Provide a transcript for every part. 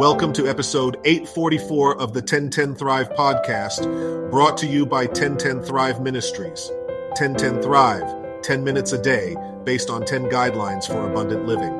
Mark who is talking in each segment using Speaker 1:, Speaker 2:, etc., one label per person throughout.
Speaker 1: Welcome to episode 844 of the 1010 Thrive podcast, brought to you by 1010 Thrive Ministries. 1010 Thrive, 10 minutes a day, based on 10 guidelines for abundant living.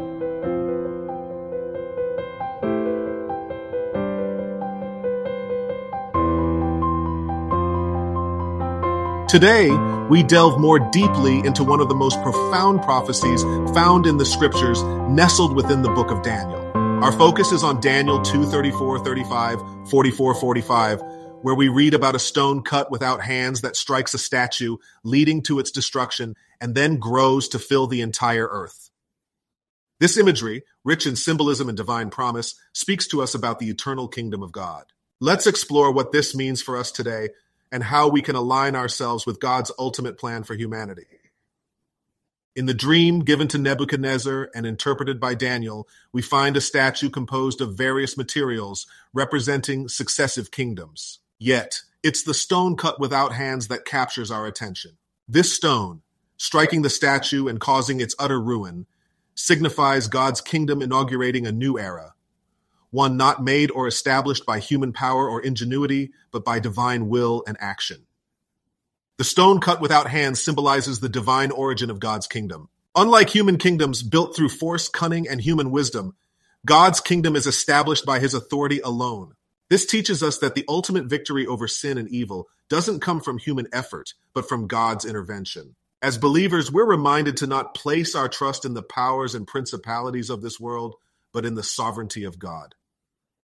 Speaker 1: Today, we delve more deeply into one of the most profound prophecies found in the scriptures nestled within the book of Daniel. Our focus is on Daniel 2 34, 35, 44, 45, where we read about a stone cut without hands that strikes a statue, leading to its destruction, and then grows to fill the entire earth. This imagery, rich in symbolism and divine promise, speaks to us about the eternal kingdom of God. Let's explore what this means for us today and how we can align ourselves with God's ultimate plan for humanity. In the dream given to Nebuchadnezzar and interpreted by Daniel, we find a statue composed of various materials representing successive kingdoms. Yet, it's the stone cut without hands that captures our attention. This stone, striking the statue and causing its utter ruin, signifies God's kingdom inaugurating a new era, one not made or established by human power or ingenuity, but by divine will and action. The stone cut without hands symbolizes the divine origin of God's kingdom. Unlike human kingdoms built through force, cunning, and human wisdom, God's kingdom is established by his authority alone. This teaches us that the ultimate victory over sin and evil doesn't come from human effort, but from God's intervention. As believers, we're reminded to not place our trust in the powers and principalities of this world, but in the sovereignty of God.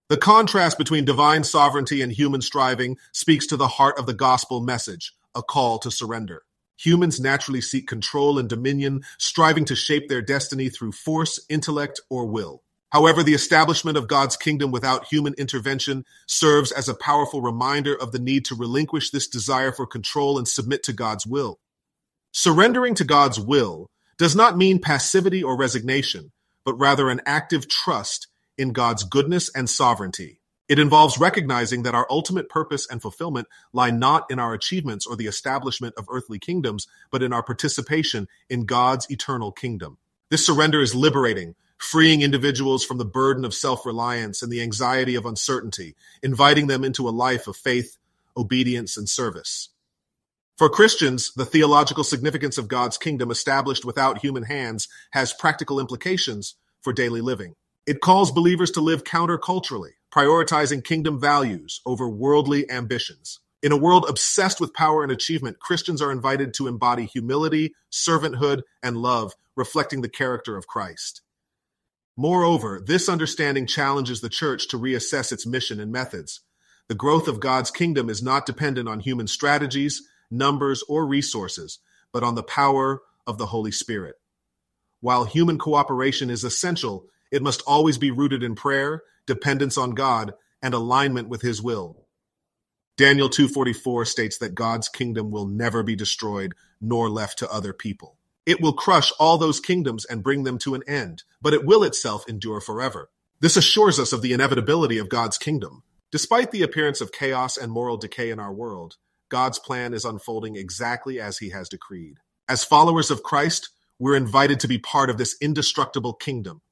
Speaker 1: The contrast between divine sovereignty and human striving speaks to the heart of the gospel message, a call to surrender. Humans naturally seek control and dominion, striving to shape their destiny through force, intellect, or will. However, the establishment of God's kingdom without human intervention serves as a powerful reminder of the need to relinquish this desire for control and submit to God's will. Surrendering to God's will does not mean passivity or resignation, but rather an active trust in God's goodness and sovereignty. It involves recognizing that our ultimate purpose and fulfillment lie not in our achievements or the establishment of earthly kingdoms, but in our participation in God's eternal kingdom. This surrender is liberating, freeing individuals from the burden of self reliance and the anxiety of uncertainty, inviting them into a life of faith, obedience, and service. For Christians, the theological significance of God's kingdom established without human hands has practical implications for daily living. It calls believers to live counterculturally, prioritizing kingdom values over worldly ambitions. In a world obsessed with power and achievement, Christians are invited to embody humility, servanthood, and love, reflecting the character of Christ. Moreover, this understanding challenges the church to reassess its mission and methods. The growth of God's kingdom is not dependent on human strategies, numbers, or resources, but on the power of the Holy Spirit. While human cooperation is essential, it must always be rooted in prayer, dependence on God, and alignment with his will. Daniel 2:44 states that God's kingdom will never be destroyed nor left to other people. It will crush all those kingdoms and bring them to an end, but it will itself endure forever. This assures us of the inevitability of God's kingdom. Despite the appearance of chaos and moral decay in our world, God's plan is unfolding exactly as he has decreed. As followers of Christ, we're invited to be part of this indestructible kingdom,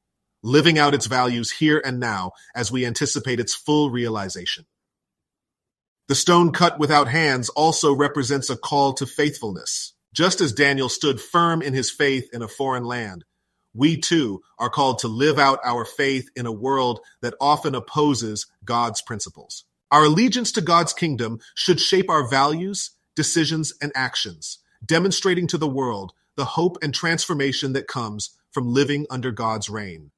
Speaker 1: living out its values here and now as we anticipate its full realization. The stone cut without hands also represents a call to faithfulness. Just as Daniel stood firm in his faith in a foreign land, we too are called to live out our faith in a world that often opposes God's principles. Our allegiance to God's kingdom should shape our values, decisions, and actions, demonstrating to the world the hope and transformation that comes from living under God's reign.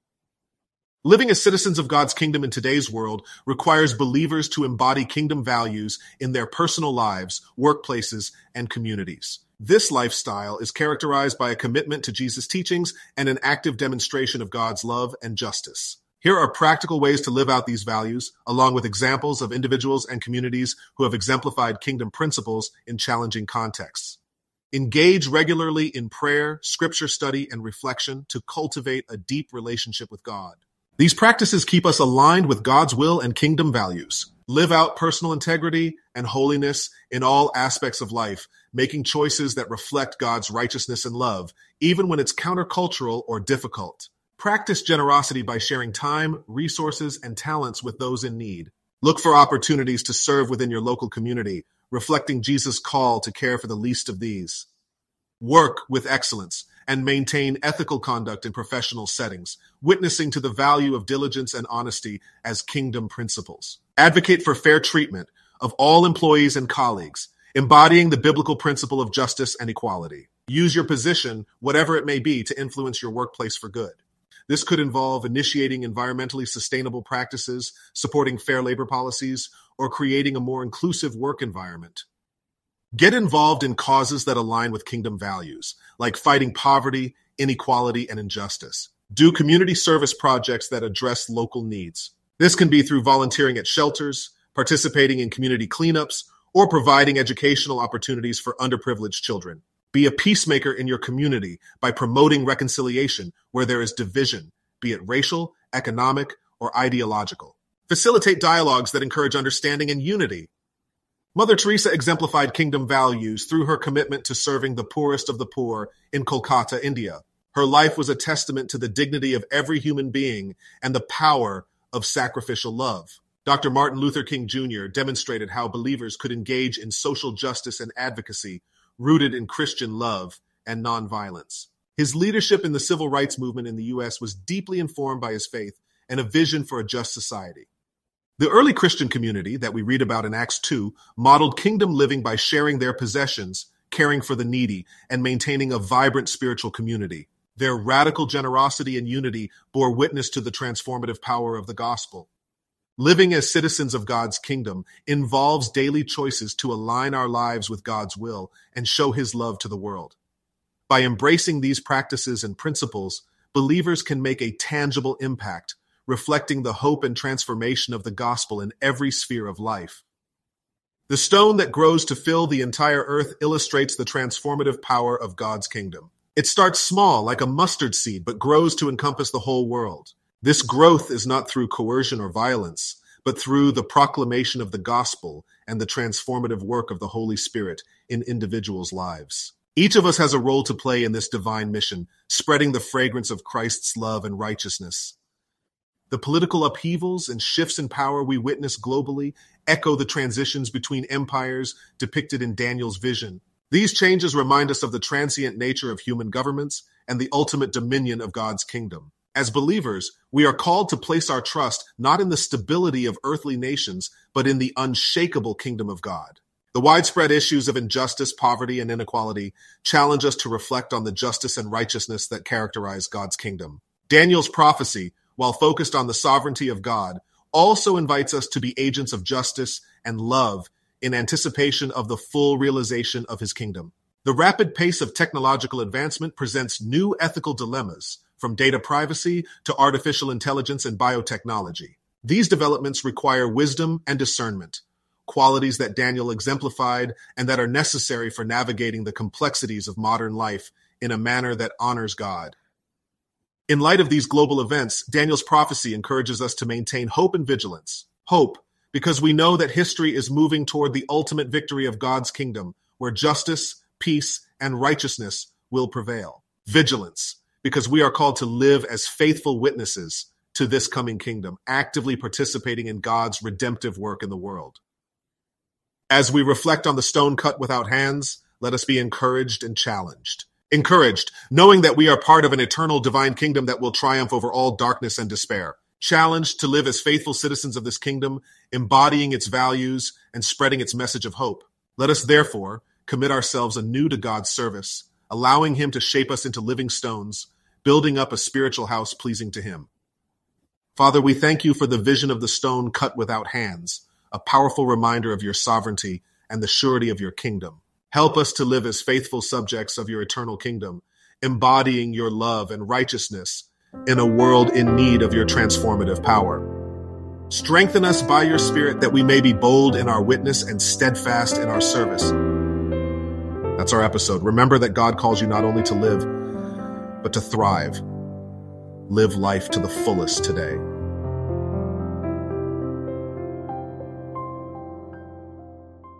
Speaker 1: Living as citizens of God's kingdom in today's world requires believers to embody kingdom values in their personal lives, workplaces, and communities. This lifestyle is characterized by a commitment to Jesus' teachings and an active demonstration of God's love and justice. Here are practical ways to live out these values, along with examples of individuals and communities who have exemplified kingdom principles in challenging contexts. Engage regularly in prayer, scripture study, and reflection to cultivate a deep relationship with God. These practices keep us aligned with God's will and kingdom values. Live out personal integrity and holiness in all aspects of life, making choices that reflect God's righteousness and love, even when it's countercultural or difficult. Practice generosity by sharing time, resources, and talents with those in need. Look for opportunities to serve within your local community, reflecting Jesus' call to care for the least of these. Work with excellence and maintain ethical conduct in professional settings, witnessing to the value of diligence and honesty as kingdom principles. Advocate for fair treatment of all employees and colleagues, embodying the biblical principle of justice and equality. Use your position, whatever it may be, to influence your workplace for good. This could involve initiating environmentally sustainable practices, supporting fair labor policies, or creating a more inclusive work environment. Get involved in causes that align with kingdom values, like fighting poverty, inequality, and injustice. Do community service projects that address local needs. This can be through volunteering at shelters, participating in community cleanups, or providing educational opportunities for underprivileged children. Be a peacemaker in your community by promoting reconciliation where there is division, be it racial, economic, or ideological. Facilitate dialogues that encourage understanding and unity. Mother Teresa exemplified kingdom values through her commitment to serving the poorest of the poor in Kolkata, India. Her life was a testament to the dignity of every human being and the power of sacrificial love. Dr. Martin Luther King Jr. demonstrated how believers could engage in social justice and advocacy rooted in Christian love and nonviolence. His leadership in the civil rights movement in the U.S. was deeply informed by his faith and a vision for a just society. The early Christian community that we read about in Acts 2 modeled kingdom living by sharing their possessions, caring for the needy, and maintaining a vibrant spiritual community. Their radical generosity and unity bore witness to the transformative power of the gospel. Living as citizens of God's kingdom involves daily choices to align our lives with God's will and show his love to the world. By embracing these practices and principles, believers can make a tangible impact, reflecting the hope and transformation of the gospel in every sphere of life. The stone that grows to fill the entire earth illustrates the transformative power of God's kingdom. It starts small, like a mustard seed, but grows to encompass the whole world. This growth is not through coercion or violence, but through the proclamation of the gospel and the transformative work of the Holy Spirit in individuals' lives. Each of us has a role to play in this divine mission, spreading the fragrance of Christ's love and righteousness. The political upheavals and shifts in power we witness globally echo the transitions between empires depicted in Daniel's vision. These changes remind us of the transient nature of human governments and the ultimate dominion of God's kingdom. As believers, we are called to place our trust not in the stability of earthly nations, but in the unshakable kingdom of God. The widespread issues of injustice, poverty, and inequality challenge us to reflect on the justice and righteousness that characterize God's kingdom. Daniel's prophecy, while focused on the sovereignty of God, also invites us to be agents of justice and love in anticipation of the full realization of his kingdom. The rapid pace of technological advancement presents new ethical dilemmas from data privacy to artificial intelligence and biotechnology. These developments require wisdom and discernment, qualities that Daniel exemplified and that are necessary for navigating the complexities of modern life in a manner that honors God. In light of these global events, Daniel's prophecy encourages us to maintain hope and vigilance. Hope, because we know that history is moving toward the ultimate victory of God's kingdom, where justice, peace, and righteousness will prevail. Vigilance, because we are called to live as faithful witnesses to this coming kingdom, actively participating in God's redemptive work in the world. As we reflect on the stone cut without hands, let us be encouraged and challenged. Encouraged, knowing that we are part of an eternal divine kingdom that will triumph over all darkness and despair. Challenged to live as faithful citizens of this kingdom, embodying its values and spreading its message of hope. Let us therefore commit ourselves anew to God's service allowing Him to shape us into living stones, building up a spiritual house pleasing to Him. Father, we thank you for the vision of the stone cut without hands, a powerful reminder of your sovereignty and the surety of your kingdom. Help us to live as faithful subjects of your eternal kingdom, embodying your love and righteousness in a world in need of your transformative power. Strengthen us by your Spirit that we may be bold in our witness and steadfast in our service. That's our episode. Remember that God calls you not only to live, but to thrive. Live life to the fullest today.